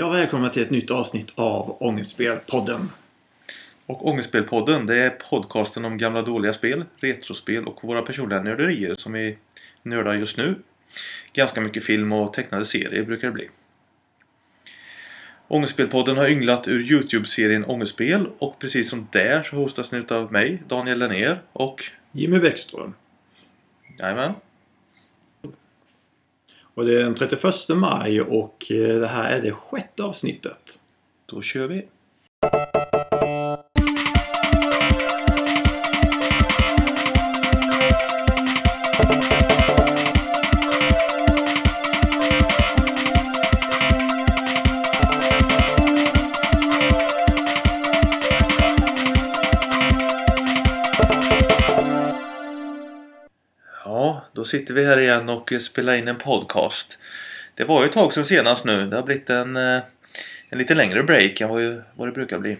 Ja, välkomna till ett nytt avsnitt av Ångestspelpodden. Och Ångestspelpodden, det är podcasten om gamla dåliga spel, retrospel och våra personliga nörderier som vi nördar just nu. Ganska mycket film och tecknade serier brukar det bli. Ångestspelpodden har ynglat ur Youtube-serien Ångestspel och precis som där så hostas den av mig, Daniel Lennér och... Jimmy Bäckström. Jajamän. Och det är den 31 maj och eh, det här är det sjätte avsnittet. Då kör vi! Sitter vi här igen och spelar in en podcast. Det var ju ett tag sedan senast nu. Det har blivit en, eh, en lite längre break än vad, ju- vad det brukar bli.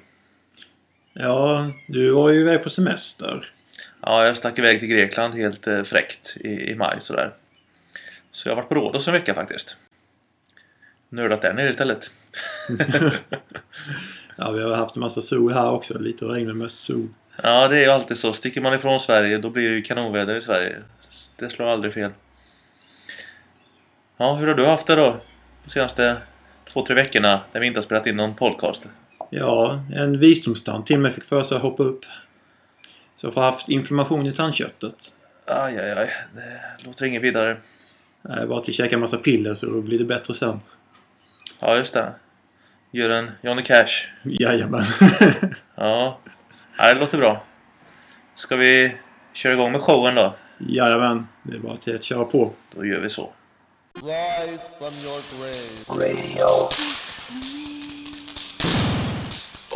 Ja, du var ju iväg på semester. Ja, jag stack iväg till Grekland helt eh, fräckt i, i maj sådär. Så jag har varit på Rhodos en vecka faktiskt. Nördat där nere istället. Ja, vi har haft en massa sol här också. Lite regn men mest sol. Ja, det är ju alltid så. Sticker man ifrån Sverige då blir det ju kanonväder i Sverige. Det slår aldrig fel. Ja, hur har du haft det då? De senaste två, tre veckorna när vi inte har spelat in någon podcast. Ja, en visdomstand till mig fick för sig att hoppa upp. Så jag har haft inflammation i tandköttet. Aj, aj, aj. Det låter inget vidare. Jag bara till käka en massa piller så då blir det bättre sen. Ja, just det. Gör en Johnny Cash. Jajamän. Ja. ja, det låter bra. Ska vi köra igång med showen då? Jajamän. Det är bara till att köra på. Då gör vi så. Rise from your grave. Radio.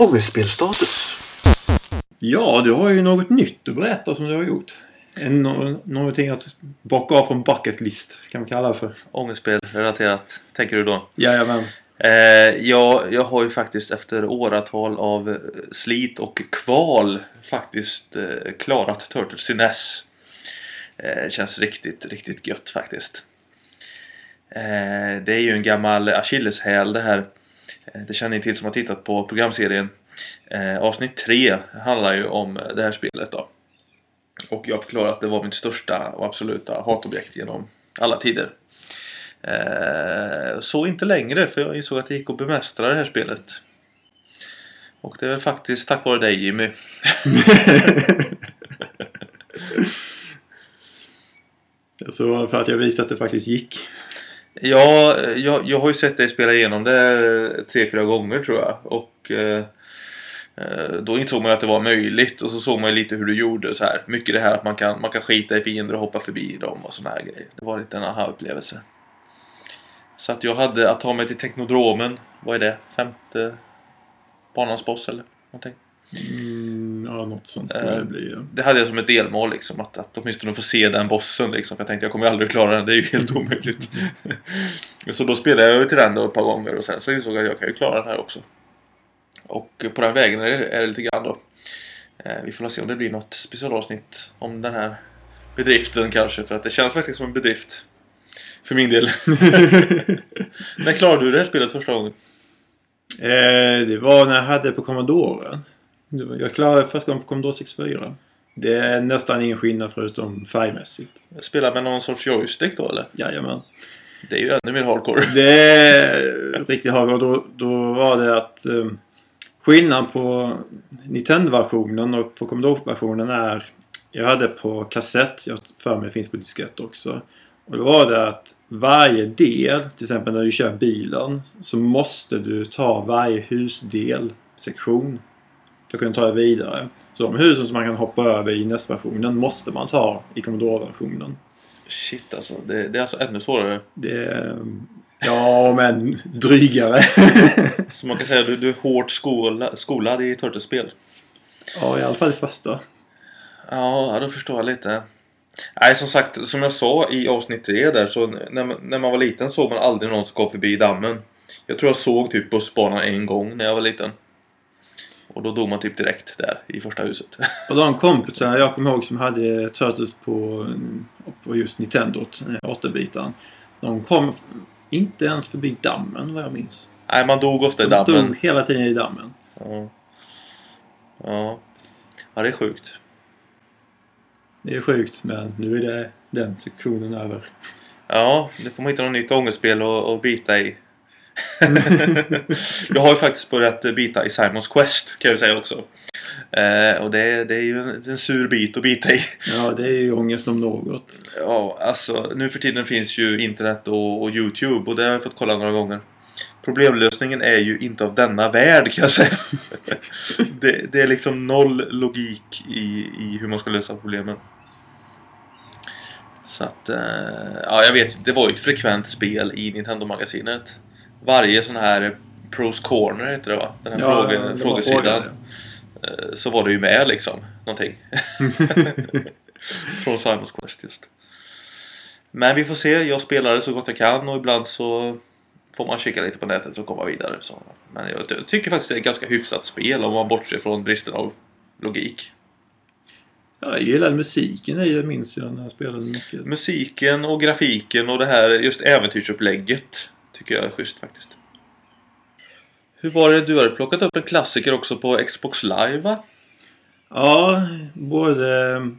Ångestspelstatus. Ja, du har ju något nytt att berätta som du har gjort. En, nå- någonting att bocka av från bucket list kan man kalla det för. Ångestspel relaterat, tänker du då? Jajamän. Eh, ja, jag har ju faktiskt efter åratal av slit och kval faktiskt eh, klarat Turtles i NES. Eh, känns riktigt, riktigt gött faktiskt. Eh, det är ju en gammal akilleshäl det här. Eh, det känner ni till som har tittat på programserien. Eh, avsnitt 3 handlar ju om det här spelet då. Och jag förklarar att det var mitt största och absoluta hatobjekt genom alla tider. Eh, så inte längre för jag insåg att det gick att bemästra det här spelet. Och det är väl faktiskt tack vare dig Jimmy. Så för att jag visade att det faktiskt gick. Ja, jag, jag har ju sett dig spela igenom det tre, fyra gånger tror jag. Och eh, eh, då insåg man att det var möjligt. Och så såg man lite hur du gjorde så här. Mycket det här att man kan, man kan skita i fiender och hoppa förbi dem och såna här grejer. Det var lite en aha-upplevelse. Så att jag hade att ta mig till Teknodromen. Vad är det? Femte banans boss eller någonting. Mm, ja, något sånt Eh, det bli. Ja. Det hade jag som ett delmål liksom. Att, att åtminstone få se den bossen liksom. För jag tänkte jag kommer aldrig klara den. Det är ju helt omöjligt. så då spelade jag ju till den då ett par gånger. Och sen så insåg jag att jag kan ju klara den här också. Och på den vägen är det, är det lite grann då. Eh, vi får se om det blir något specialavsnitt om den här bedriften kanske. För att det känns verkligen som en bedrift. För min del. När klarade du det här spelet första gången? Eh, det var när jag hade på Commodore. Jag klarade första gången på Commodore 64. Det är nästan ingen skillnad förutom färgmässigt. Spela med någon sorts joystick då eller? Jajamän. Det är ju ännu mer hardcore. Det är riktigt. Och då, då var det att eh, skillnaden på Nintendo-versionen och på Commodore-versionen är jag hade på kassett, jag för mig finns på diskett också. Och då var det att varje del, till exempel när du kör bilen, så måste du ta varje husdel, sektion, för att kunna ta det vidare. Så de husen som man kan hoppa över i NES-versionen måste man ta i Commodore-versionen. Shit alltså. Det, det är alltså ännu svårare. Det är, ja, men drygare. Så man kan säga att du, du är hårt skola, skolad i Turtles-spel. ja, i alla fall det första. Ja, ja, då förstår jag lite. Nej, som sagt, som jag sa i avsnitt 3 där så när man, när man var liten såg man aldrig någon som kom förbi dammen. Jag tror jag såg typ bussbanan en gång när jag var liten. Och då dog man typ direkt där i första huset. Och de kompisar jag kommer ihåg som hade Turtles på, på just Nintendo, 8-bitaren. De kom inte ens förbi dammen vad jag minns. Nej, man dog ofta i De dammen. dog hela tiden i dammen. Ja. Ja. ja, det är sjukt. Det är sjukt men nu är det den sektionen över. Ja, nu får man hitta något nytt ångestspel och bita i. jag har ju faktiskt börjat bita i Simons Quest kan jag säga också. Eh, och det, det är ju en, en sur bit att bita i. Ja, det är ju ångest om något. Ja, alltså nu för tiden finns ju internet och, och Youtube och det har jag fått kolla några gånger. Problemlösningen är ju inte av denna värld kan jag säga. det, det är liksom noll logik i, i hur man ska lösa problemen. Så att, eh, ja jag vet det var ju ett frekvent spel i Nintendo-magasinet. Varje sån här Pros Corner heter det va? Den här Ja, det var frågesidan. frågan, Eh, Så var det ju med liksom, någonting. Från Simons Quest just. Men vi får se, jag spelar det så gott jag kan och ibland så får man kika lite på nätet och komma vidare. Så. Men jag ty- tycker faktiskt det är ett ganska hyfsat spel om man bortser från bristen av logik. Ja, jag gillade musiken i det minns jag när jag spelade mycket. Musiken och grafiken och det här just äventyrsupplägget tycker jag är schysst faktiskt. Hur var det? Du har plockat upp en klassiker också på Xbox Live va? Ja, både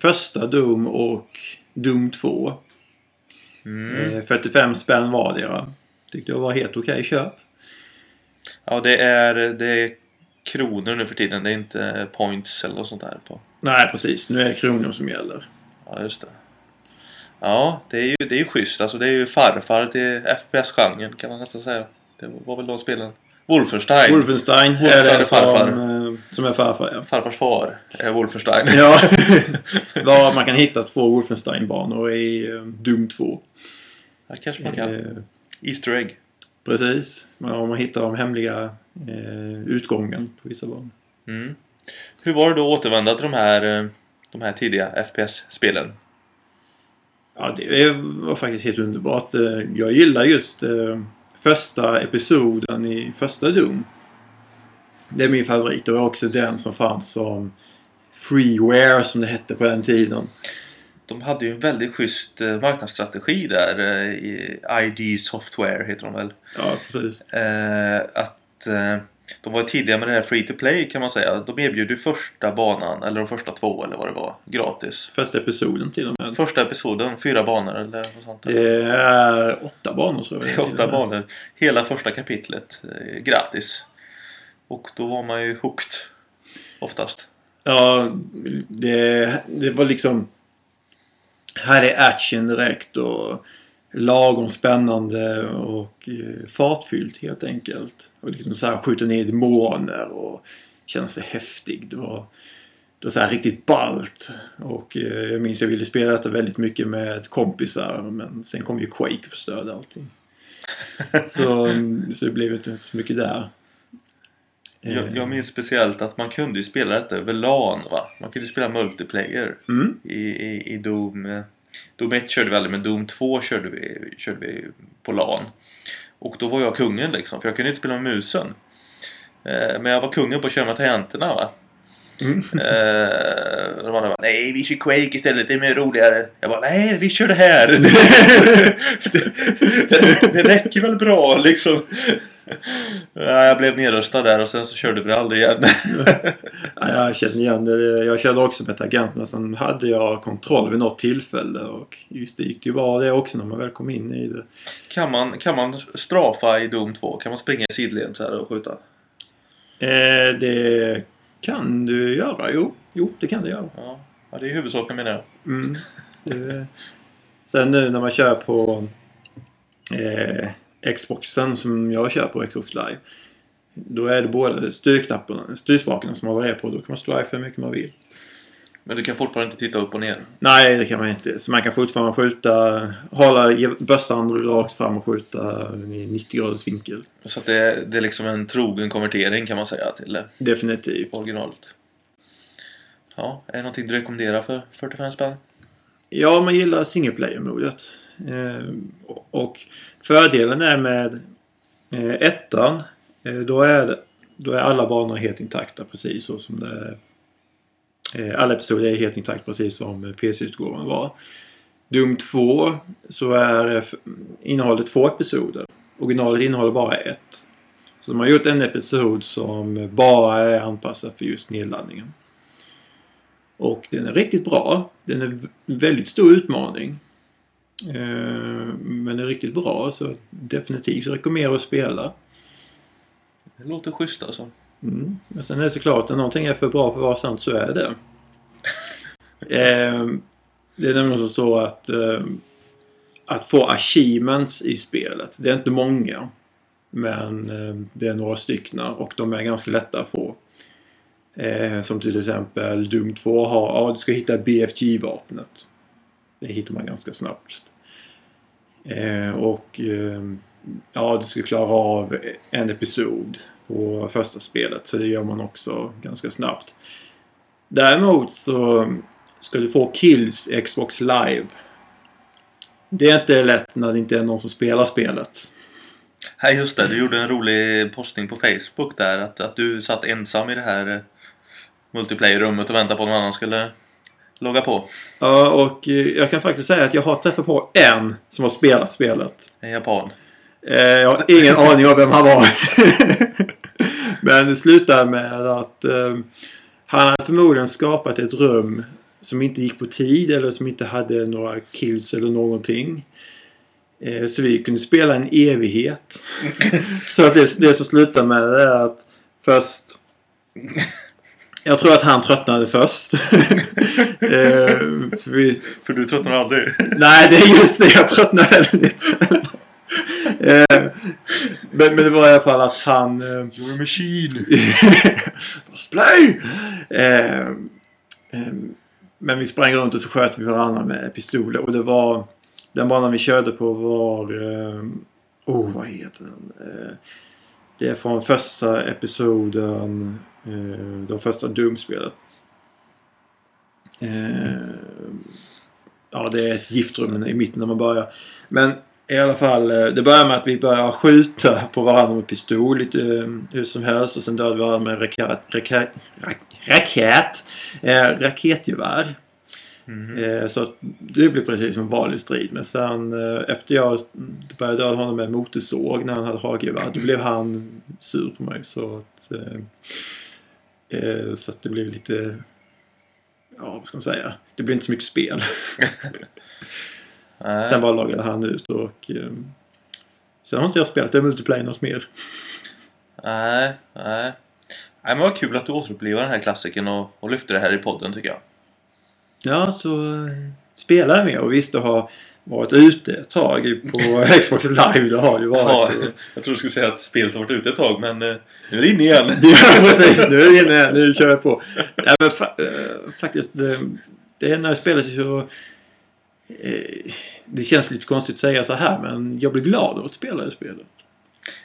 första Doom och Doom 2. Mm. Eh, 45 spänn vardera. Tyckte jag var helt okej köp. Ja, det är, det är kronor nu för tiden. Det är inte points eller något sånt där på. Nej, precis. Nu är det kronor som gäller. Ja, just det. Ja, det är ju, det är ju schysst. Alltså, det är ju farfar till FPS-genren kan man nästan säga. Det var väl de spelen. Wolfenstein. Wolfenstein Wolfenstein är det som, eh, som är farfar, ja. Farfars far är Wolfenstein. Ja, Var man kan hitta två Wolfenstein-banor i eh, Doom 2. Ja, kanske man kan. Eh, Easter egg. precis. Om man hittar de hemliga eh, utgången på vissa banor. Mm. Hur var det då att återvända till de här, eh, de här tidiga FPS-spelen? Ja, det var faktiskt helt underbart. Eh, Jag gillar just eh, första episoden i första Doom. Det är min favorit. Det var också den som fanns som Freeware som det hette på den tiden. De hade ju en väldigt schysst eh, marknadsstrategi där. ID Software heter de väl. Ja, precis. Att de var tidiga med det här free to play kan man säga. De erbjöd ju första banan, eller de första två eller vad det var, gratis. Första episoden till och med. Första episoden, fyra banor eller något sånt. där. Det är åtta banor tror jag. Det är åtta banor. Hela första kapitlet eh, gratis. Och då var man ju hooked. Oftast. Ja, det, det var liksom... Här är action direkt och lagom spännande och eh, fartfyllt helt enkelt. Och liksom så här skjuta ner demoner och känna sig häftig. Det var, det var så här riktigt ballt. Och eh, jag minns jag ville spela detta väldigt mycket med kompisar men sen kom ju Quake och förstörde allting. Så, så det blev inte så mycket där. Jag, jag minns speciellt att man kunde ju spela detta över LAN va? Man kunde spela multiplayer Mm. i, i, i Doom. Doom 1 körde vi aldrig men Doom 2 körde vi, körde vi på LAN. Och då var jag kungen liksom för jag kunde inte spela med musen. Eh, men jag var kungen på att köra med tangenterna va. Mm. Eh, de andra bara, nej vi kör Quake istället, det är mer roligare. Jag bara, nej vi kör det här. det, det, det räcker väl bra liksom. Ja, jag blev nedröstad där och sen så körde vi aldrig igen. Ja, jag känner igen det. Jag körde också med tangenterna. Sen hade jag kontroll vid något tillfälle. Och just det gick ju bra det också när man väl kom in i det. kan, man, kan man strafa i Doom 2? Kan man springa i sidled så här och skjuta? Eh, det kan du göra. Jo, jo det kan du göra. Ja, ja det är huvudsaken menar jag. Mm. Det, sen nu när man kör på eh, Xboxen som jag kör på Xbox Live. Då är det båda styrknapparna, styrspakarna som man har på. Då kan man strifa hur mycket man vill. Men du kan fortfarande inte titta upp och ner. Nej, det kan man inte. Så man kan fortfarande skjuta, hålla bössan rakt fram och skjuta i 90 graders vinkel. Så att det, det är liksom en trogen konvertering kan man säga till eh, Definitivt. originalet. Ja, är det någonting du rekommenderar för 45 spänn? Ja, man gillar single player-modet. Eh, och fördelen är med eh, ettan, eh, då, är då är alla banor helt intakta precis så som det är. Alla episoder är helt intakt precis som PC-utgåvan var. Doom 2 så är innehållet två episoder. Originalet innehåller bara ett. Så de har gjort en episod som bara är anpassad för just nedladdningen. Och den är riktigt bra. Den är en väldigt stor utmaning. Eh, Men den är riktigt bra så definitivt rekommenderar att spela. Det låter schysst alltså. Mm. Men sen är det såklart, när någonting är för bra för att vara sant så är det. eh, det är nämligen så att eh, att få achievements i spelet, det är inte många. Men eh, det är några stycken och de är ganska lätta att få. Eh, som till exempel Doom 2 har, ja du ska hitta BFG-vapnet. Det hittar man ganska snabbt. Eh, och eh, ja, du ska klara av en episod på första spelet. Så det gör man också ganska snabbt. Däremot så ska du få kills i Xbox Live. Det är inte lätt när det inte är någon som spelar spelet. Nej just det, du gjorde en rolig postning på Facebook där att, att du satt ensam i det här eh, multiplayer-rummet och väntade på att någon annan skulle logga på. Ja, och eh, jag kan faktiskt säga att jag har träffat på en som har spelat spelet. En japan. Eh, Jag har ingen aning om vem han var. Men det slutar med att eh, han hade förmodligen skapat ett rum som inte gick på tid eller som inte hade några kills eller någonting. Så vi kunde spela en evighet. så att det, det som slutar med det är att först... Jag tror att han tröttnade först. eh, för vi, För du tröttnar aldrig. Nej, det är just det. Jag tröttnar väldigt. Eh, men, men det var i alla fall att han... Eh, You're a machine! Eh, eh, men vi sprang runt och så sköt vi varandra med pistoler. Och det var... Den banan vi körde på var... Eh, oh, vad heter den? Eh, det är från första episoden. Eh, det första Doom-spelet. Eh, ja, det är ett giftrum i mitten när man börjar. Men i alla fall, eh, det börjar med att vi börjar skjuta på varandra med pistol lite hur som helst. Och sen dödar vi varandra med raket, raket, rak, raket, eh, raketgevär. Eh, så att det blev precis som en vanlig strid. Men sen eh, efter jag började döda honom med motorsåg när han hade hagelgevär. Då blev han sur på mig. Så att, eh, så att det blev lite... Ja, vad ska man säga? Det blev inte så mycket spel. Sen bara loggade han ut och... Eh, sen har inte jag spelat det multiplayer något mer. Nej, nej. Nej men vad kul att du återupplivar den här klassikern och, och lyfter det här i podden tycker jag. Ja, så eh, spelar jag med och visst du har varit ute ett tag på Xbox Live. Det har ju Ja, varit. eh, jag tror du skulle säga att spelet har varit ute ett tag men eh, nu är det inne igen. Ja, precis. Nu är vi inne. Nu kör jag på. Nej, men fa eh, faktiskt. Det, det är när jag spelar så... Eh, det känns lite konstigt att säga så här men jag blir glad av att spela det spelet.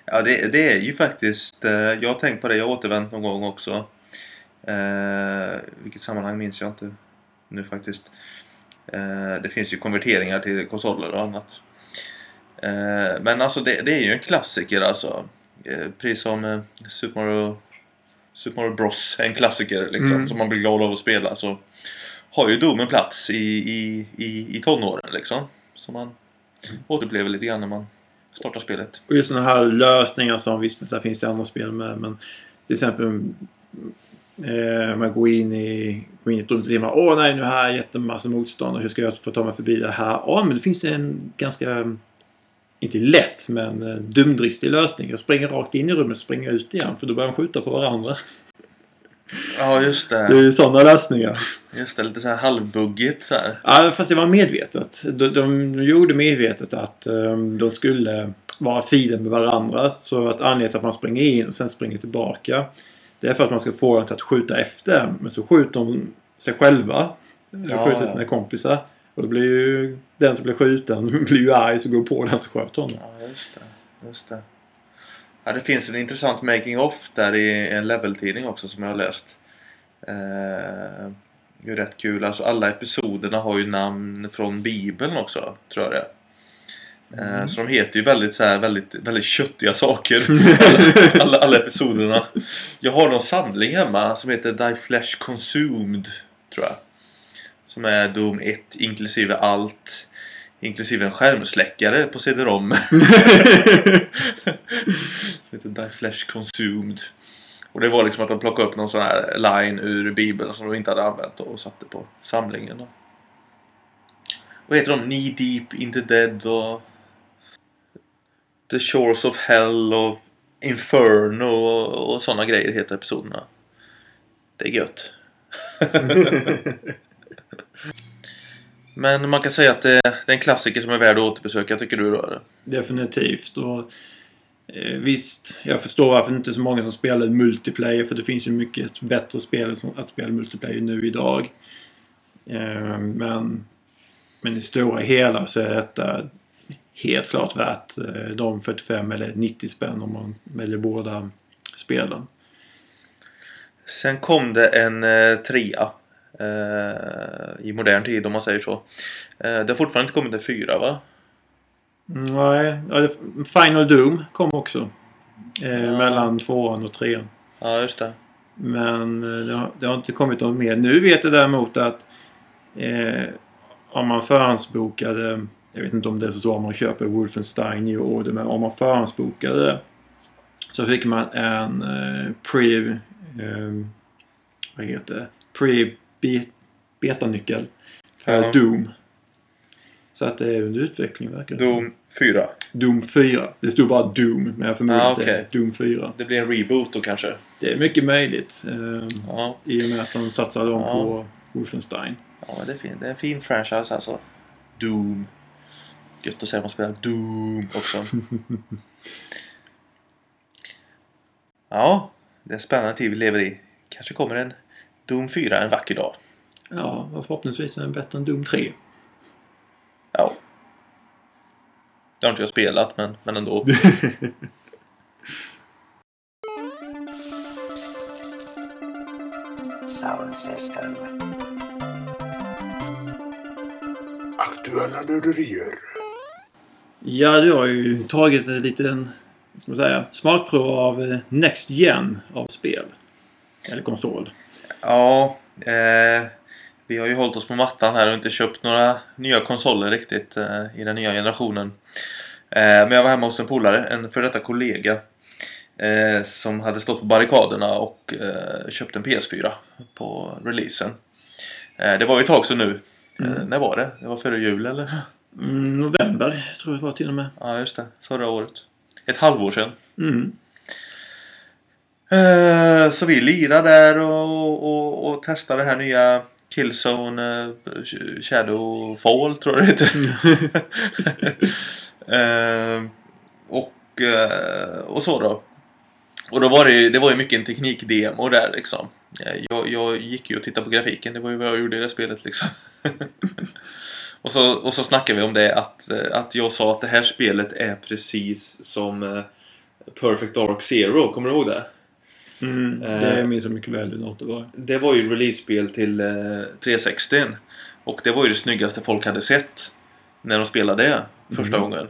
Ja, det, det är ju faktiskt... Eh, jag har tänkt på det, jag har återvänt någon gång också. Vilket sammanhang minns jag inte nu faktiskt. Eh, det finns ju konverteringar till konsoler och annat. Eh, men alltså det, det är ju en klassiker alltså. Eh, precis som Super Mario... Super Mario Bros en klassiker liksom, Mm. som man blir glad av att spela. Så har ju Doom en plats i, i, i, i tonåren liksom. Som man återupplever lite grann när man startar spelet. Och just sådana här lösningar som visst, där finns det andra spel med. Men till exempel eh, man går in i, går in i ett rum och säger man Åh nej, nu har jag jättemassa motstånd och hur ska jag få ta mig förbi det här? Ja, men det finns en ganska, inte lätt, men eh, dumdristig lösning. Jag springer rakt in i rummet och springer ut igen för då börjar de skjuta på varandra. Ja, just det. Det är ju sådana lösningar. Just det, lite så här halvbuggigt så här. Ja, fast det var medvetet. De, de gjorde medvetet att um, de skulle vara fiender med varandra. Så att anledningen till att man springer in och sen springer tillbaka. Det är för att man ska få dem till att skjuta efter. Men så skjuter de sig själva. Eller Ja, skjuter ja. sina kompisar. Och då blir ju den som blir skjuten blir ju arg så går på den som sköt honom. Ja, just det. Just det. Ja, det finns en intressant making of där i en leveltidning också som jag har läst. Eh, det är rätt kul. Alltså alla episoderna har ju namn från Bibeln också, tror jag det är. Eh, Så de heter ju väldigt, så här, väldigt, väldigt köttiga saker. alla, alla, alla episoderna. Jag har någon samling hemma som heter Die Flesh Consumed, tror jag. Som är Doom 1 inklusive allt. Inklusive en skärmsläckare på CD-ROM. Som heter Die Flesh Consumed. Och det var liksom att de plockade upp någon sån här line ur Bibeln som de inte hade använt och satte på samlingen. Vad heter de? Knee Deep, Into Dead och The Shores of Hell och Inferno och, och sådana grejer heter episoderna. Det är gött. Men man kan säga att det, det är en klassiker som är värd att återbesöka, tycker du då? Definitivt. Och, eh, visst, jag förstår varför det inte är så många som spelar multiplayer. För det finns ju mycket bättre spel som, att spela multiplayer nu idag. Eh, men, men i stora hela så är detta helt klart värt eh, de 45 eller 90 spänn om man väljer båda spelen. Sen kom det en eh, trea. Eh, I modern tid om man säger så. Eh, det har fortfarande inte kommit en fyra va? Nej, ja, Final Doom kom också. Eh, Ja. Mellan tvåan och trean. Ja, just det. Men det har, det har inte kommit något mer. Nu vet jag däremot att om man förhandsbokade jag vet inte om det är så om man köper Wolfenstein New Order men om man förhandsbokade så fick man en eh, pre eh, vad heter det? Pre be- betanyckel för Ja. Doom. Så att det är under utveckling verkar det. Doom 4. Doom 4. Det stod bara Doom men jag förmodar Ah, att det är. Doom 4. Det blir en reboot då kanske. Det är mycket möjligt. Eh, Ja, I och med att de satsade dem Ja. på Wolfenstein. ja det, är fin, det är en fin franchise alltså. Doom. Gött att säga att man spelar Doom också. ja, det är en spännande tid vi lever i. Kanske kommer en Doom 4 en vacker dag. Ja, och förhoppningsvis är den bättre än Doom 3. Ja. Det har inte jag spelat men, men ändå. Sound system. Aktuella nörderier. Ja, du har ju tagit en liten ska man säga, smakprov av eh, Next Gen av spel. Eller konsol. Ja, eh, vi har ju hållit oss på mattan här och inte köpt några nya konsoler riktigt eh, i den nya generationen. Eh, men jag var hemma hos en polare, en för detta kollega. Eh, som hade stått på barrikaderna och eh, köpt en PS4 på releasen. Det var ju ett tag sedan nu. Eh, när var det? Det var före jul eller? Mm, november tror jag var till och med. Ja, just det. Förra året. Ett halvår sedan. Mm. Eh, Så vi lirade där och, och, och testade det här nya Killzone eh, Shadowfall tror jag det heter. Eh, och, och så då. Och då var det, det var ju mycket en teknikdemo där liksom. Jag, jag gick ju och tittade på grafiken, det var ju vad jag gjorde i det spelet liksom. och, så, och så snackade vi om det att, eh, att jag sa att det här spelet är precis som eh, Perfect Dark Zero, kommer du ihåg det? Mm, Eh. det minns jag mycket väl hur något det var. Det var ju release-spel till eh, 360 Och det var ju det snyggaste folk hade sett När de spelade det första Mm. gången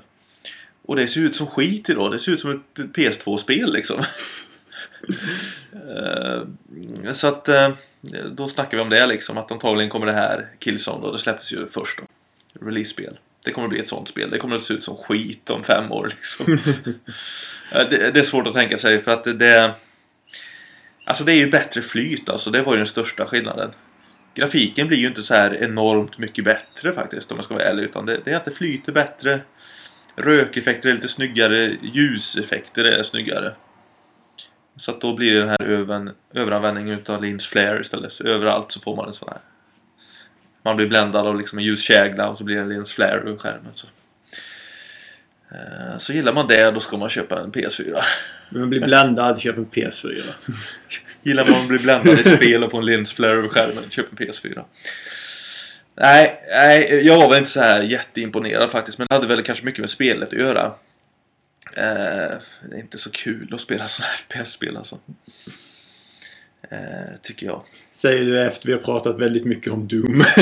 Och det ser ut som skit idag. Det ser ut som ett PS2-spel liksom. Så att då snackar vi om det liksom att antagligen kommer det här Killzone då. Det släpptes ju först då. Release-spel. Det kommer bli ett sånt spel. Det kommer att se ut som skit om fem år liksom. Det, det är svårt att tänka sig för att det, det Alltså det är ju bättre flyt alltså. Det var ju den största skillnaden. Grafiken blir ju inte så här enormt mycket bättre faktiskt om jag ska vara ärlig. Utan det, det är att det flyter bättre. Rökeffekter är lite snyggare. Ljuseffekter är snyggare. Så att då blir det den här över, överanvändningen utav Lins flare istället. Så överallt så får man en sån här. Man blir bländad av liksom en ljuskägla och så blir det en Lins flare över skärmen. Så. Eh, så gillar man det då ska man köpa en PS4. Men man blir bländad, köper en PS4. Gillar man att bli bländad i spel och få en linsflare över skärmen, köp en PS4. Nej, nej, jag var väl inte så här jätteimponerad faktiskt. Men det hade väl kanske mycket med spelet att göra. Eh, det är inte så kul att spela sådana här FPS-spel alltså. Eh, tycker jag. Säger du efter vi har pratat väldigt mycket om Doom.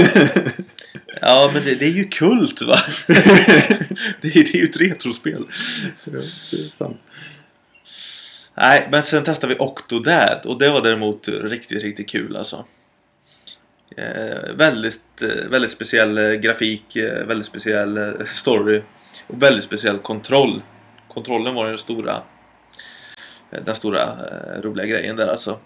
Ja, men det, det är ju kult va? det, är, det är ju ett retrospel. Ja, det är sant. Nej, men sen testade vi Octodad och det var däremot riktigt, riktigt kul alltså. Eh, väldigt, eh, väldigt speciell eh, grafik, eh, väldigt speciell eh, story och väldigt speciell kontroll. Kontrollen var den stora, den stora roliga grejen där alltså.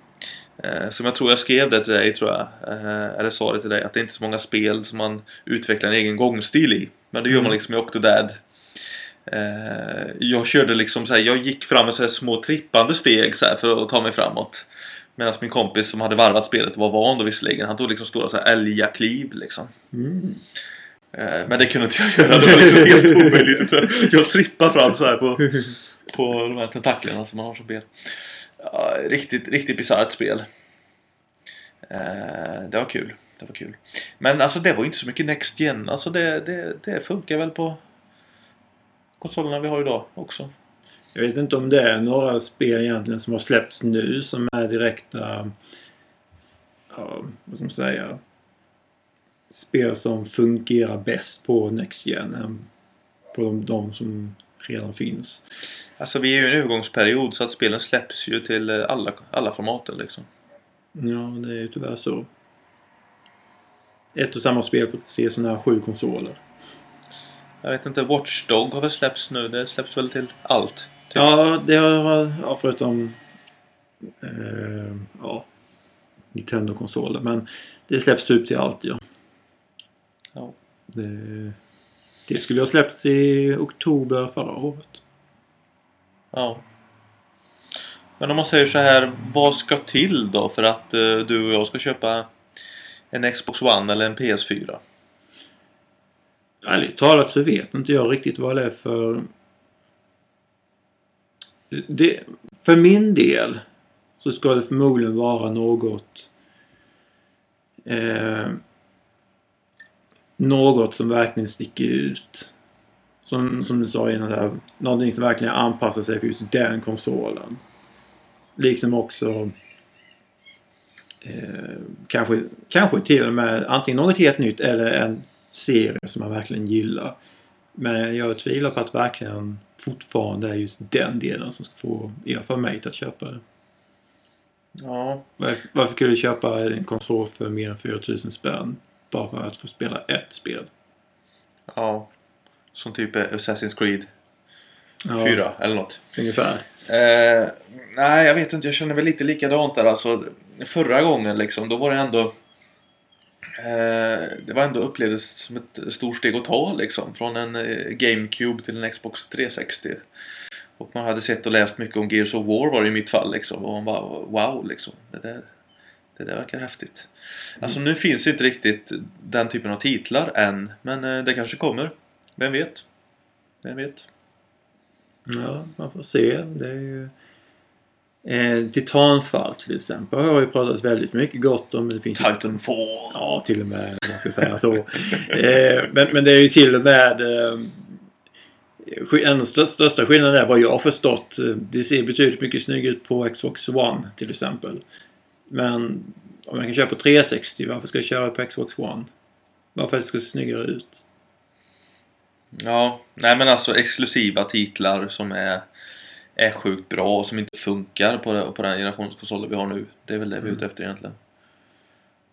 Eh, som jag tror jag skrev det till dig tror jag, eh, eller sa det till dig, att det är inte så många spel som man utvecklar en egen gångstil i. Men det gör man liksom i Octodad. Eh, jag körde liksom så här, jag gick fram med så små trippande steg så här för att ta mig framåt. Medan min kompis som hade varvat spelet var van då visserligen, han tog liksom stora så här älgakliv liksom. Mm. Men det kunde inte jag göra, det var liksom helt omöjligt. Jag trippar fram så här på, på de här tentaklerna som man har som ben. Ja, riktigt, riktigt bisarrt spel. Eh, Det var kul. Det var kul. Men alltså det var inte så mycket Next Gen. Alltså det, det, det funkar väl på konsolerna vi har idag också. Jag vet inte om det är några spel egentligen som har släppts nu som är direkta... Ja, vad ska man säga? Spel som fungerar bäst på Next Gen än på de, de som redan finns. Alltså vi är ju i en övergångsperiod så att spelen släpps ju till alla, alla formaten liksom. Ja, det är ju tyvärr så. Ett och samma spel på tre sådana här sju konsoler. Jag vet inte, Watchdog har väl släppts nu? Det släpps väl till allt? Typ. Ja, det har... Ja, förutom... Eh, ja. Nintendo-konsoler. Men det släpps typ till allt, ja. Ja. Det, det skulle ha släppts i oktober förra året. Ja. Men om man säger så här, vad ska till då för att eh, du och jag ska köpa en Xbox One eller en PS4? Ärligt talat så vet inte jag riktigt vad det är för... Det, för min del så ska det förmodligen vara något... Eh, något som verkligen sticker ut. Som, som du sa innan där. Någonting som verkligen anpassar sig för just den konsolen. Liksom också... Eh, kanske, kanske till och med antingen något helt nytt eller en serie som man verkligen gillar. Men jag tvivlar på att verkligen fortfarande är just den delen som ska få i alla fall mig till att köpa det. Ja. Varför, varför skulle du köpa en konsol för mer än 4000 spänn? Bara för att få spela ett spel? Ja. Som typ Assassin's Creed Ja, 4 eller något. Ungefär. Eh, nej, jag vet inte. Jag känner väl lite likadant där. Alltså, förra gången liksom, då var det ändå... Eh, det var ändå upplevdes som ett stort steg att ta liksom. Från en eh, GameCube till en Xbox 360. Och man hade sett och läst mycket om Gears of War var det i mitt fall liksom. Och man bara wow liksom. Det där, det där verkar häftigt. Alltså nu finns inte riktigt den typen av titlar än. Men eh, det kanske kommer. Vem vet? Vem vet? Ja, man får se. Det är ju... Eh, Titanfall till exempel har ju pratats väldigt mycket gott om. Det finns ju- Titanfall! Ja, till och med man ska säga så. eh, men, men det är ju till och med... Eh, den stö- största skillnaden är vad jag har förstått. Det ser betydligt mycket snyggare ut på Xbox One till exempel. Men om jag kan köra på 360, varför ska jag köra på Xbox One? Varför det ska se snyggare ut? Ja, nej men alltså exklusiva titlar som är, är sjukt bra och som inte funkar på, det- på den generationens konsoler vi har nu. Det är väl det vi är ute efter egentligen.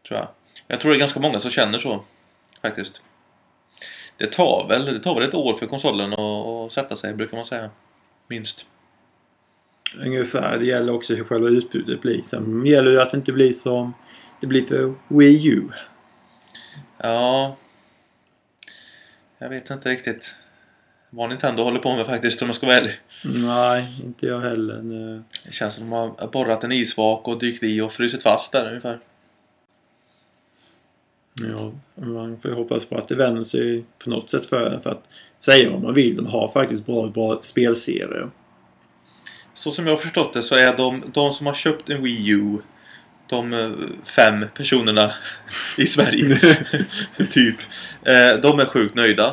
Tror jag. Jag tror det är ganska många som känner så. Faktiskt. Det tar väl, det tar väl ett år för konsolen att, att sätta sig brukar man säga. Minst. Ungefär. Det gäller också hur själva utbudet blir. Sen gäller det att det inte blir som det blir för Wii U. Ja. Jag vet inte riktigt vad Nintendo håller på med faktiskt om jag ska vara ärlig. Nej, inte jag heller. Nu- Det känns som de har borrat en isvak och dykt i och frusit fast där ungefär. Ja, man får ju hoppas på att det vänder sig på något sätt för den. För att säga vad man vill, de har faktiskt bra, bra spelserier. Så som jag har förstått det så är de, de som har köpt en Wii U de eh, fem personerna i Sverige typ eh, de är sjukt nöjda.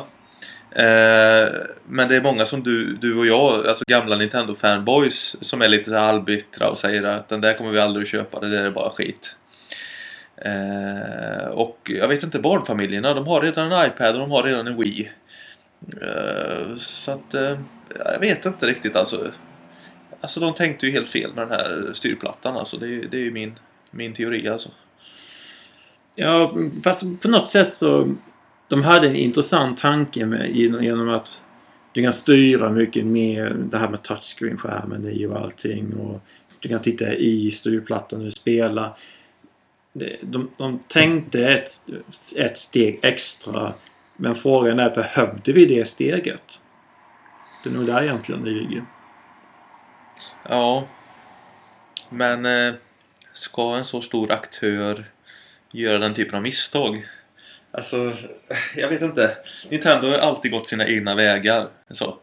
Eh, men det är många som du, du och jag, alltså gamla Nintendo-fanboys som är lite så halvbittra och säger att den där kommer vi aldrig att köpa, det där är bara skit. Och jag vet inte, barnfamiljerna de har redan en iPad och de har redan en Wii. Så att jag vet inte riktigt alltså. Alltså de tänkte ju helt fel med den här styrplattan alltså. Det, är- det är ju min, min teori alltså. Ja, fast på något sätt så... De hade en intressant tanke med, genom att du kan styra mycket mer det här med touchscreen-skärmen i och allting. Och du kan titta i styrplattan och spela. Det- De, de tänkte ett, ett steg extra. Men frågan är, behövde vi det steget? Det är nog där egentligen det ligger. Ja. Men eh, ska en så stor aktör göra den typen av misstag? Alltså, jag vet inte. Nintendo har alltid gått sina egna vägar. Så.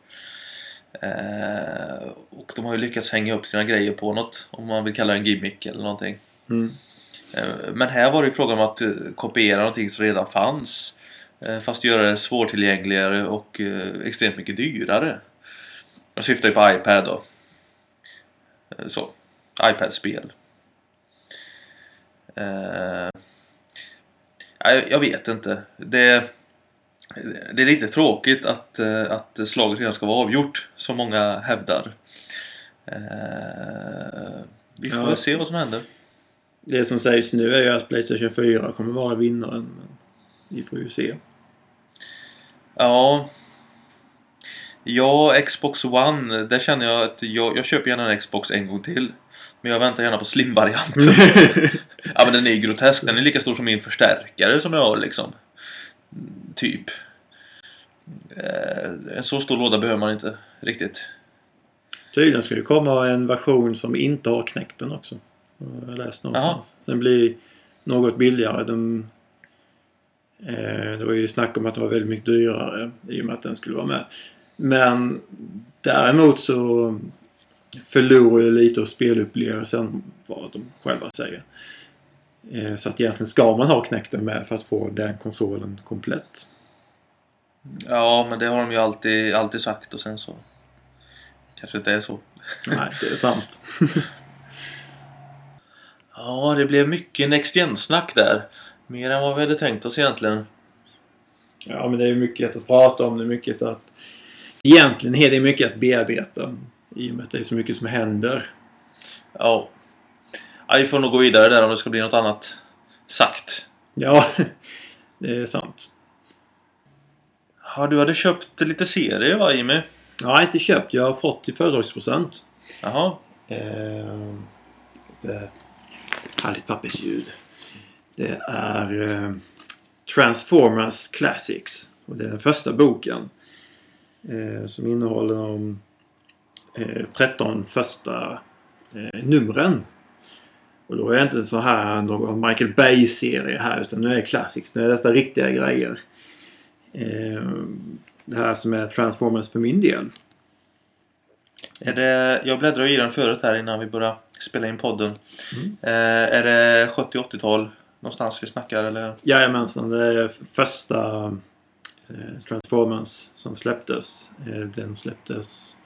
Eh, och de har ju lyckats hänga upp sina grejer på något. Om man vill kalla det en gimmick eller någonting. Mm. Eh, Men här var det ju frågan om att eh, kopiera någonting som redan fanns. eh, Fast göra det svårtillgängligare och eh, extremt mycket dyrare. Jag syftar ju på iPad då. Eh, Så. iPad-spel. Eh, jag, vet inte. Det, det är lite tråkigt att, eh, att slaget redan ska vara avgjort. Som många hävdar. Eh, vi får Ja. se vad som händer. Det som sägs nu är ju att Playstation 4 kommer vara vinnaren. Men vi får ju se. Ja. Ja, Xbox One. Där känner jag att jag, jag köper gärna en Xbox en gång till. Men jag väntar gärna på slim-varianten. ja, men den är ju grotesk. Den är lika stor som min förstärkare som jag har liksom. Typ. Eh, En så stor låda behöver man inte riktigt. Tydligen ska det komma en version som inte har knäckt den också. Jag har läst någonstans. Den blir något billigare. Den, eh, det var ju snack om att den var väldigt mycket dyrare i och med att den skulle vara med. Men däremot så förlorar ju lite av spelupplevelsen vad de själva säger. Eh, så att egentligen ska man ha knäckten med för att få den konsolen komplett. Ja, men det har de ju alltid, alltid sagt och sen så kanske inte är så. Nej, det är sant. Ja, det blev mycket Next Gen-snack där. Mer än vad vi hade tänkt oss egentligen. Ja, men det är mycket att prata om. Det är mycket att... Egentligen är det mycket att bearbeta. I och med att det är så mycket som händer. Ja. Ja. Vi får nog gå vidare där om det ska bli något annat sagt. Ja, det är sant. Ja, du hade köpt lite serier va Jimmy? Har inte köpt. Jag har fått i födelsedagspresent. Jaha. Eh, lite härligt pappersljud. Det är eh, Transformers Classics. Och det är den första boken. Eh, som innehåller de eh, 13 första eh, numren. Och då är det inte så här någon Michael Bay-serie här utan nu är det Classics. Nu är detta riktiga grejer. Eh, det här som är Transformers för min del. Är det, jag bläddrade i den förut här innan vi började spela in podden. Eh, är det 70-80-tal någonstans vi snackar eller? Jajamensan, det är första eh, Transformers som släpptes. Eh, den släpptes...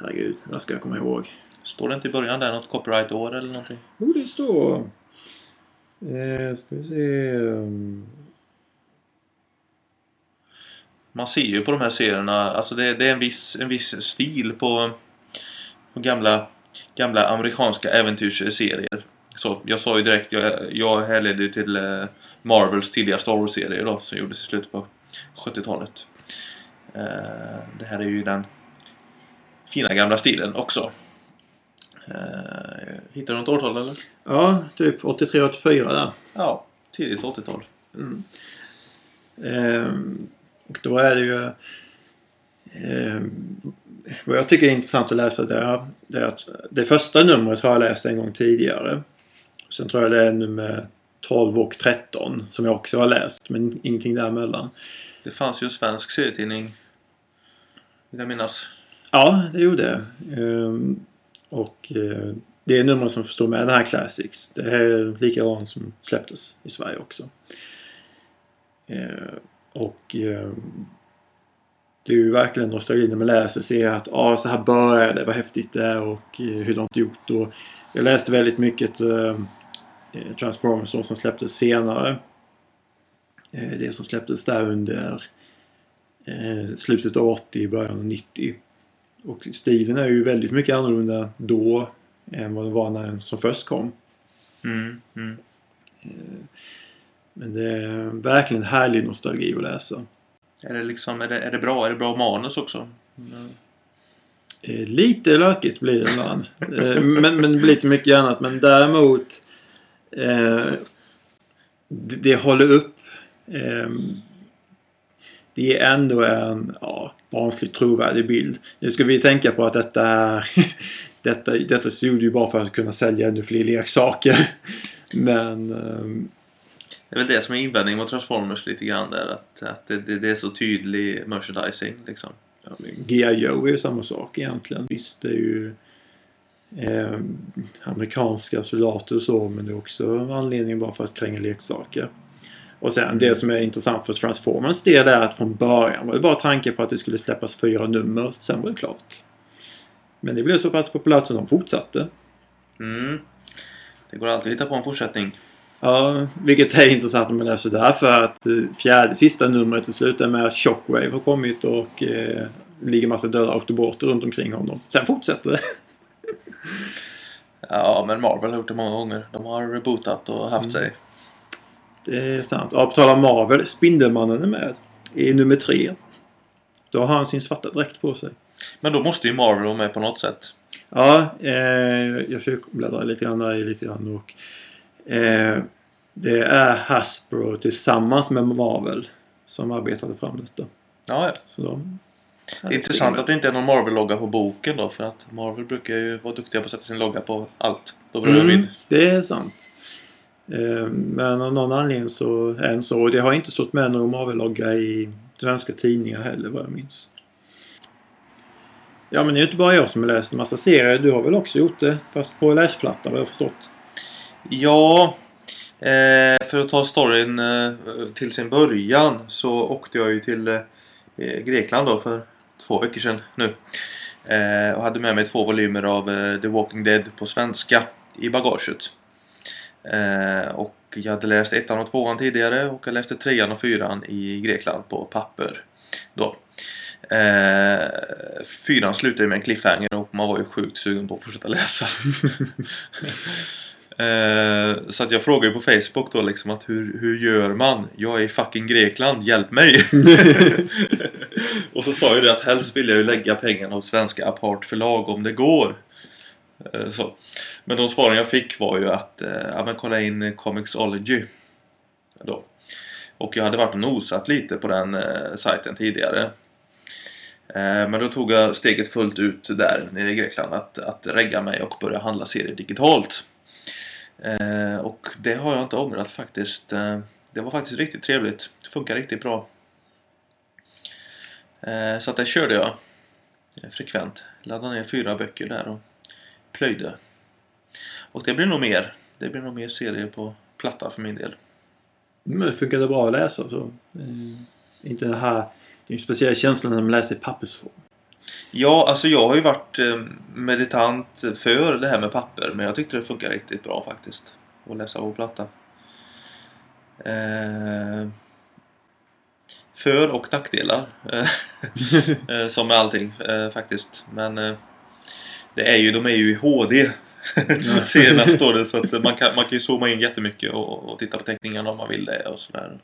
Herregud, det ska jag komma ihåg. Står det inte i början där något copyright-år eller någonting? Jo, det står... Eh, ska vi se... um, Man ser ju på de här serierna, alltså det, det är en viss, en viss stil på, på gamla, gamla amerikanska äventyrsserier. Så, jag sa ju direkt, jag, jag härledde till eh, Marvels tidiga Star Wars-serier då, som gjordes i slutet på 70-talet. Eh, det här är ju den fina gamla stilen också. Eh, hittar du något årtal eller? Ja, typ 83-84 där. Ja, tidigt 80-tal. Ehm, och då är det ju... ehm, vad jag tycker är intressant att läsa det är, det är att det första numret har jag läst en gång tidigare. Sen tror jag det är nummer 12 och 13 som jag också har läst. Men ingenting däremellan. Det fanns ju en svensk serietidning, vill jag minnas. Ja, det gjorde det. Ehm, och eh, det är nummer som står med den här Classics. Det är likadant som släpptes i Sverige också. Eh, och eh, det är ju verkligen nostalgi när man läser och ser att ah, så här började det, vad häftigt det är och eh, hur de har gjort. Och jag läste väldigt mycket eh, eh, Transformers då, som släpptes senare. Eh, det som släpptes där under eh, slutet av 80, början av 90. Och stilen är ju väldigt mycket annorlunda då än vad den var när den som först kom. Mm, mm. Eh, Men det är verkligen härlig nostalgi att läsa. Är det, liksom, är, det, är det bra? Är det bra manus också? Mm. Eh, Lite lökigt blir det ibland. Eh, men, men det blir så mycket annat. Men däremot eh, det, det håller upp. Eh, det är ändå en ja, barnsligt trovärdig bild. Nu ska vi tänka på att detta är detta, detta gjorde ju bara för att kunna sälja ännu fler leksaker. Men ehm, Det är väl det som är invändningen mot Transformers lite grann där. Att, att det, det, det är så tydlig merchandising liksom. Ja, G.I. Joe är ju samma sak egentligen. Visst, det är ju eh, amerikanska soldater och så, men det är också anledningen bara för att kränga leksaker. Och sen det som är intressant för Transformers del är att från början var det bara tanke på att det skulle släppas fyra nummer, sen var det klart. Men det blev så pass populärt så de fortsatte. Mm. Det går alltid att hitta på en fortsättning. Ja, vilket är intressant om man läser där för att eh, fjärde sista numret till slut är med att Shockwave har kommit och eh, ligger massa döda autoboter runt omkring honom. Sen fortsätter det. Ja, men Marvel har gjort det många gånger. De har rebootat och haft sig. Det är sant. Ja, på tal om Marvel, Spindelmannen är med i nummer tre. Då har han sin svarta dräkt på sig. Men då måste ju Marvel vara med på något sätt. Ja, eh, jag försöker bläddra lite grann där i lite grann och eh, det är Hasbro tillsammans med Marvel som arbetade fram detta. Ja, ja. Så de, Det är intressant att det inte är någon Marvel-logga på boken då. För att Marvel brukar ju vara duktiga på att sätta sin logga på allt. Då blir Mm, det är sant. Eh, men av någon anledning så är det så. Och det har inte stått med någon Marvel-logga i svenska tidningar heller vad jag minns. Ja men det är ju inte bara jag som har läst en massa serier. Du har väl också gjort det? Fast på läsplatta vad jag förstått. Ja, eh, för att ta storyn eh, till sin början så åkte jag ju till eh, Grekland då för två veckor sedan nu. Eh, och hade med mig två volymer av eh, The Walking Dead på svenska i bagaget. Eh, och jag hade läst ettan och tvåan tidigare och jag läste trean och fyran i Grekland på papper. Då. Eh, fyran slutade med en cliffhanger och man var ju sjukt sugen på att fortsätta läsa. Eh, så att jag frågade ju på Facebook då liksom att hur, hur gör man? Jag är i fucking Grekland, hjälp mig! och så sa jag det att helst vill jag ju lägga pengarna hos svenska Apart förlag om det går. Eh, så. Men de svaren jag fick var ju att eh, ja, men kolla in Comixology. Då. Och jag hade varit och nosat lite på den eh, sajten tidigare. Eh, men då tog jag steget fullt ut där nere i Grekland att, att regga mig och börja handla serier digitalt. Eh, och det har jag inte ångrat faktiskt. Eh, det var faktiskt riktigt trevligt. Det funkar riktigt bra. Eh, så att det körde jag eh, frekvent. Laddade ner fyra böcker där och plöjde. Och det blir nog mer. Det blir nog mer serier på platta för min del. Men det funkade bra att läsa. Så. Eh, inte det här... Det är ju en speciell känsla när man läser i pappersform. Ja, alltså jag har ju varit eh, meditant för det här med papper. Men jag tyckte det funkar riktigt bra faktiskt. Att läsa på platta. Eh, för och nackdelar. eh, som med allting eh, faktiskt. Men eh, det är ju, de är ju i HD. Serierna står det så att man kan, man kan ju zooma in jättemycket och, och titta på teckningarna om man vill det och sådär.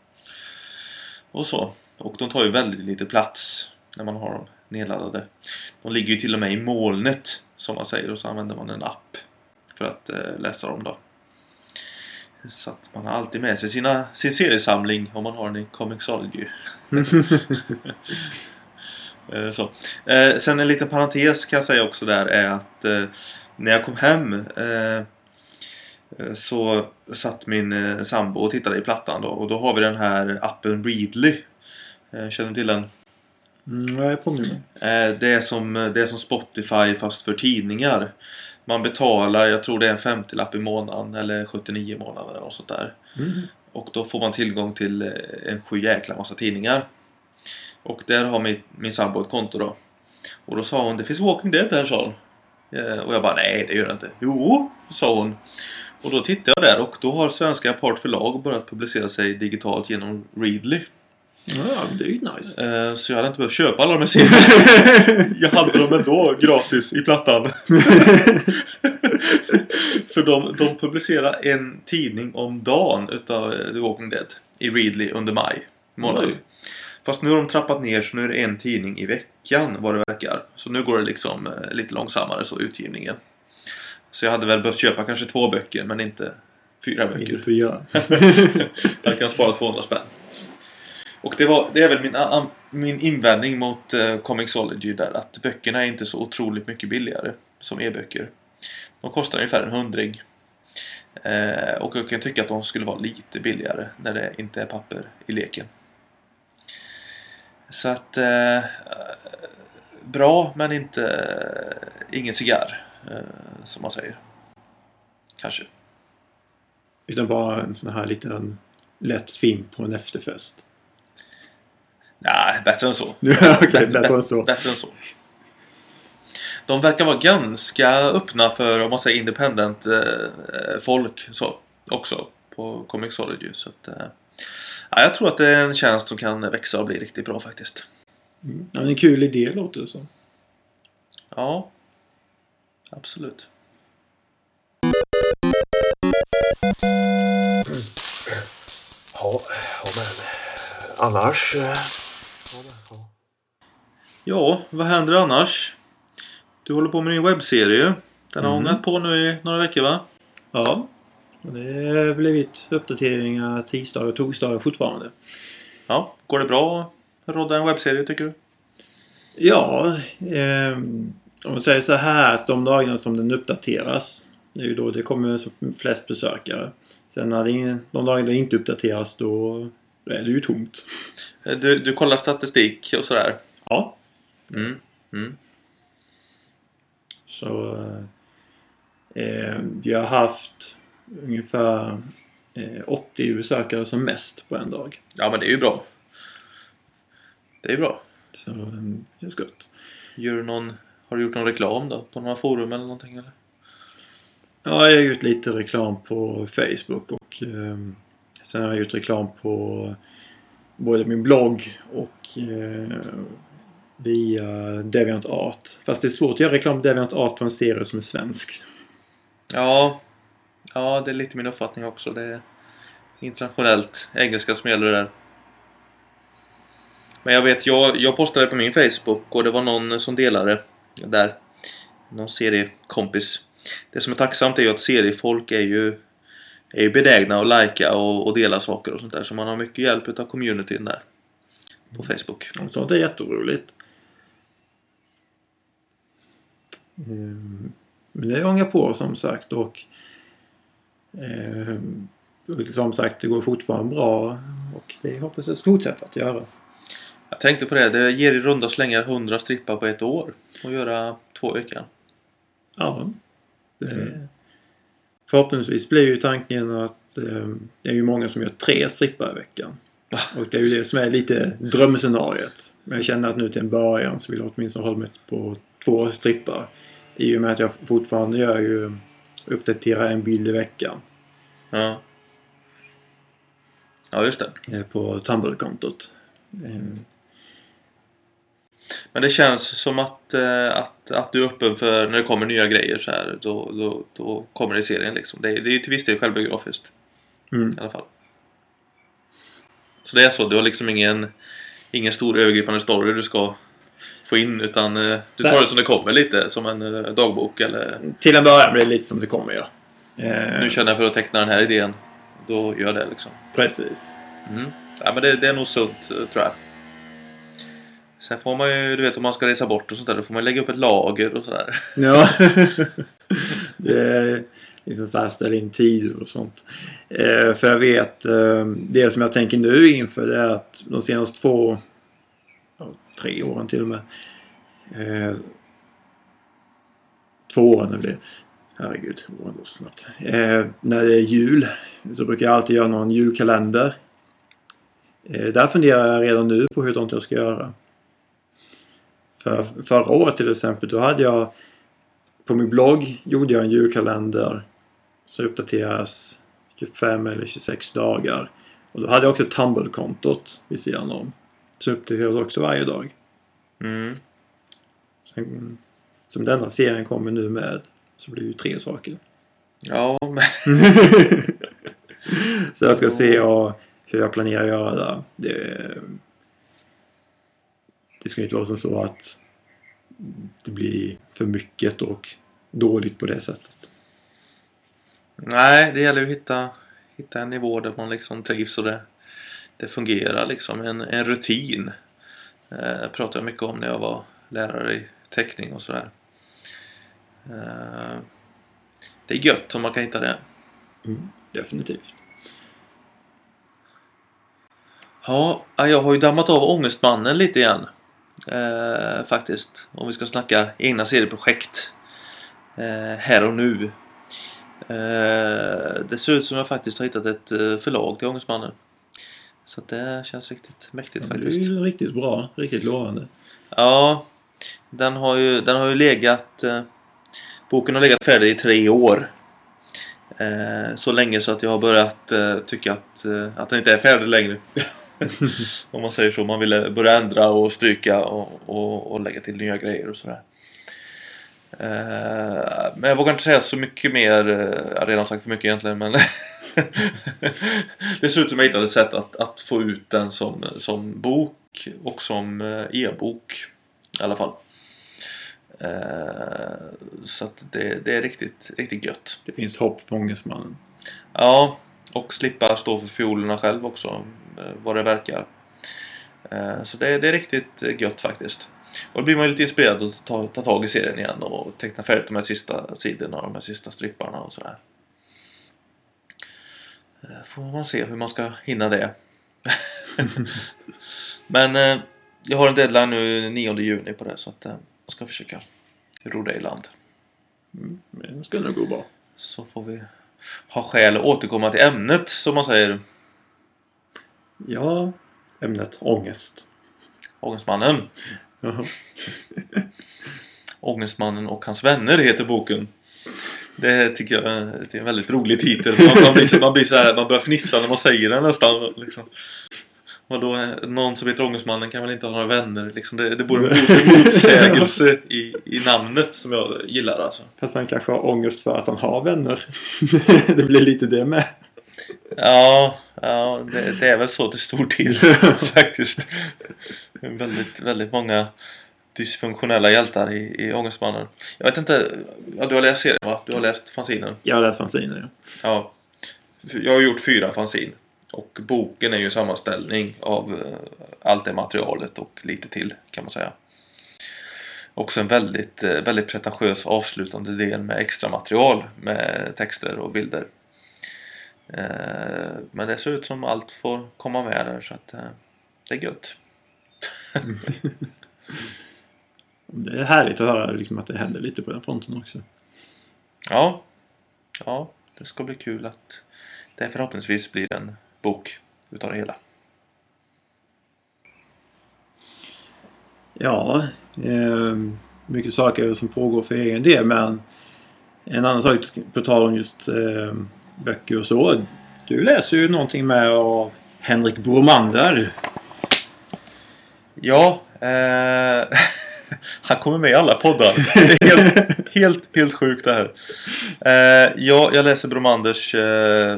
Och så. Och de tar ju väldigt lite plats när man har dem nedladdade. De ligger ju till och med i molnet som man säger och så använder man en app för att eh, läsa dem då. Så att man har alltid med sig sina, sin seriesamling om man har den i Comixology. Eh, så. Eh, sen en liten parentes kan jag säga också där är att eh, när jag kom hem så satt min sambo och tittade i plattan då och då har vi den här appen Readly. Känner du till den? Mm, jag påminner Det är, som, det är som Spotify fast för tidningar. Man betalar, jag tror det är en 50-lapp i månaden eller 79 i månaden eller något sånt där. Mm. Och då får man tillgång till en sju jäkla massa tidningar. Och där har min, min sambo ett konto då. Och då sa hon, det finns Walking Dead där sa hon. Eh, Och jag bara, nej det gör det inte. Jo, sa hon. Och då tittade jag där och då har svenska Apart förlag börjat publicera sig digitalt genom Readly. Ja, det är ju nice. Eh, Så jag hade inte behövt köpa alla de här serierna. jag hade dem ändå gratis i plattan. För de, de publicerar en tidning om dagen utav The Walking Dead i Readly under maj månad. Oj. Fast nu har de trappat ner så nu är det en tidning i veckan vad det verkar. Så nu går det liksom eh, lite långsammare så utgivningen. Så jag hade väl behövt köpa kanske två böcker men inte fyra Inte böcker. fyra. Jag kan spara 200 spänn. Och det, var, det är väl min, min invändning mot uh, Comixology där att böckerna är inte så otroligt mycket billigare som e-böcker. De kostar ungefär en hundring. Eh, och jag kan tycka att de skulle vara lite billigare när det inte är papper i leken. Så att eh, bra men inte eh, ingen cigarr eh, som man säger. Kanske. Utan bara en sån här liten lätt film på en efterfest. Nej, bättre än så. Okej, bättre än så. Bättre än så. De verkar vara ganska öppna för om man säger independent eh, folk så, också på Comixology. Så att, eh, ja, jag tror att det är en tjänst som kan växa och bli riktigt bra faktiskt. Mm. Ja, men en kul idé låter det som. Ja, absolut. Ja, ja men annars... eh, ja. Ja, vad händer annars? Du håller på med din webbserie. Den har Mm. ångat på nu i några veckor va? Ja. Det har blivit uppdateringar tisdagar och torsdagar fortfarande. Ja, går det bra att rodda en webbserie tycker du? Ja, ehm, om man säger så här att de dagarna som den uppdateras. Det är ju då det kommer flest besökare. Sen när det, de dagarna den inte uppdateras då är det ju tomt. Eh, Du, du kollar statistik och sådär? Ja. Mm. Mm. Så eh, vi har haft ungefär eh, 80 besökare som mest på en dag. Ja men det är ju bra. Det är bra. Så eh, det är gott. Gör du någon, har du gjort någon reklam då? På några forum eller någonting eller? Ja, jag har gjort lite reklam på Facebook och eh, sen har jag gjort reklam på både min blogg och eh, via Deviant Art. Fast det är svårt att göra reklam på Deviant Art på en serie som är svensk. Ja. Ja, det är lite min uppfattning också. Det är internationellt engelska som gäller där. Men jag vet, jag, jag postade på min Facebook och det var någon som delade där. Någon seriekompis. Det som är tacksamt är ju att seriefolk är ju är ju benägna att likea och, och dela saker och sånt där. Så man har mycket hjälp utav communityn där. På Facebook. Och sånt är jätteroligt. Mm. Men det ångar på som sagt och som sagt det går fortfarande bra och det hoppas jag ska fortsätta att göra. Jag tänkte på det, det ger i runda slängar 100 strippar på ett år. Och göra två i veckan. Ja. Det, Mm. Förhoppningsvis blir ju tanken att ehm, det är ju många som gör tre strippar i veckan. Och det är ju det som är lite drömscenariet. Men jag känner att nu till en början så vill jag åtminstone hålla mig på två strippar. I och med att jag fortfarande gör ju uppdaterar en bild i veckan Ja. Ja, just det. eh, på Tumblr-kontot. Eh, Men det känns som att, eh, att, att du är öppen för när det kommer nya grejer så här. Då, då, då kommer det i serien liksom. Det, är- det är ju till viss del självbiografiskt. Mm. I alla fall. Så det är så. Du har liksom ingen, ingen stor övergripande story du ska få in. Utan eh, du tar det som det kommer lite. Som en eh, dagbok eller Till en början blir det lite som det kommer ja. Eh, nu känner jag för att teckna den här idén. Då gör det liksom. Precis. Mm. Ja, men det, det är nog sunt tror jag. Sen får man ju, du vet om man ska resa bort och sånt där, då får man lägga upp ett lager och sådär. Ja. det är liksom så här ställa in tider och sånt. Eh, för jag vet, eh, det som jag tänker nu inför det är att de senaste två, tre åren till och med. Eh, två åren det blir. Herregud, åren går så snabbt. Eh, när det är jul så brukar jag alltid göra någon julkalender. Eh, där funderar jag redan nu på hur jag ska göra. För förra året till exempel, då hade jag på min blogg gjorde jag en julkalender som uppdateras 25 eller 26 dagar. Och då hade jag också Tumble-kontot vid sidan om. Som uppdateras också varje dag. Mm. Sen, som denna serien kommer nu med så blir det ju tre saker. Ja, men... Så jag ska se och hur jag planerar att göra det. Det, det ska inte vara så att det blir för mycket och dåligt på det sättet. Nej, det gäller ju att hitta, hitta en nivå där man liksom trivs och det, det fungerar liksom. En, en rutin. Eh, pratade jag mycket om när jag var lärare i teckning och sådär. Eh, det är gött om man kan hitta det. Definitivt. Ja, jag har ju dammat av Ångestmannen lite igen. Eh, faktiskt. Om vi ska snacka egna serieprojekt. Eh, här och nu. Eh, det ser ut som jag faktiskt har hittat ett eh, förlag till Ångestmannen. Så det känns riktigt mäktigt Det är faktiskt. ju riktigt bra. Riktigt lovande. Ja, den har ju, den har ju legat... Eh, boken har legat färdig i tre år. Eh, så länge så att jag har börjat eh, tycka att, eh, att den inte är färdig längre. Om man säger så. Man ville börja ändra och stryka och, och, och lägga till nya grejer och sådär. Eh, men jag vågar inte säga så mycket mer. Jag har redan sagt för mycket egentligen men Ut som jag hittade ett sätt att, att få ut den som, som bok och som eh, e-bok i alla fall. Eh, så att det, det är riktigt, riktigt gött. Det finns hopp för Ångestmannen. Ja, och slippa stå för fiolerna själv också, eh, vad det verkar. Eh, Så det, det är riktigt gött faktiskt. Och då blir man ju lite inspirerad att ta, ta tag i serien igen och teckna färdigt de här sista sidorna och de här sista stripparna och sådär. Eh, Får man se hur man ska hinna det. Men eh, jag har en deadline nu 9 juni på det så att eh, jag ska försöka ro det i land. Men det skulle nog gå bra. Så får vi ha skäl att återkomma till ämnet som man säger. Ja, ämnet ångest. Ångestmannen. Ångestmannen och hans vänner heter boken. Det tycker jag är en väldigt rolig titel. Man, man, blir, så- man, blir så här, man börjar fnissa när man säger den nästan. Liksom. Vadå, någon som heter Ångestmannen kan väl inte ha några vänner? Liksom det, det borde vara en motsägelse i, i namnet som jag gillar alltså. Fast han kanske har ångest för att han har vänner. det blir lite det med. Ja, ja det, det är väl så till stor del faktiskt. Det väldigt, väldigt många dysfunktionella hjältar i, i Ångestmannen. Jag vet inte, ja, du har läst serien va? Du har läst fanzinen? Jag har läst fanziner, ja. Ja. Jag har gjort fyra fanzin. Och boken är ju en sammanställning av eh, allt det materialet och lite till kan man säga. Också en väldigt, eh, väldigt pretentiös avslutande del med extra material med texter och bilder. Eh, Men det ser ut som allt får komma med där så att det är gött. Det är härligt att höra liksom, att det händer lite på den fronten också. Ja, ja, det ska bli kul att det förhoppningsvis blir en bok utav det hela. Ja, eh, mycket saker som pågår för egen del men en annan sak på tal om just eh, böcker och så. Du läser ju någonting med av Henrik Bromander. Ja, eh, han kommer med i alla poddar. Det är helt, helt, helt sjukt det här. Eh, ja, jag läser Bromanders, eh,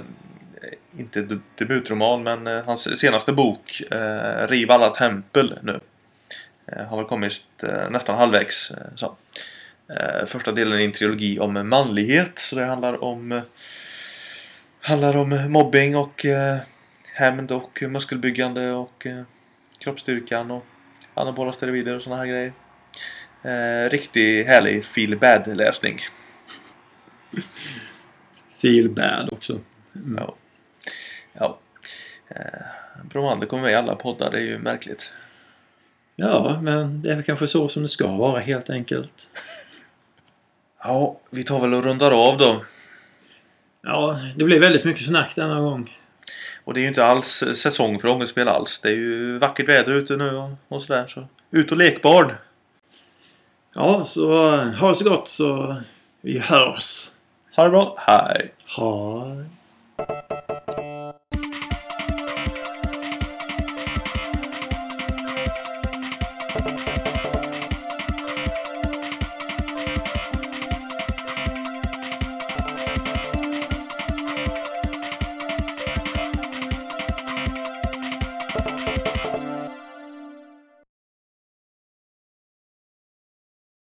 inte de- debutroman, men eh, hans senaste bok, eh, Riv alla tempel nu. Eh, har väl kommit eh, nästan halvvägs. Eh, så. Första delen är en trilogi om manlighet, så det handlar om handlar om mobbing och eh, hämnd och muskelbyggande och eh, kroppsstyrkan och anabola steroider och såna här grejer. Eh, riktig härlig feel bad läsning. Feel bad också. Ja. ja. Eh, Bromander kommer med i alla poddar, det är ju märkligt. Ja, men det är väl kanske så som det ska vara helt enkelt. Ja, vi tar väl och rundar av då. Ja, det blir väldigt mycket snack denna gång. Och det är ju inte alls säsong för ångestspel alls. Det är ju vackert väder ute nu och, och sådär. Så ut och lek barn! Ja, så ha det så gott så vi hörs. Ha det bra, hej! Ha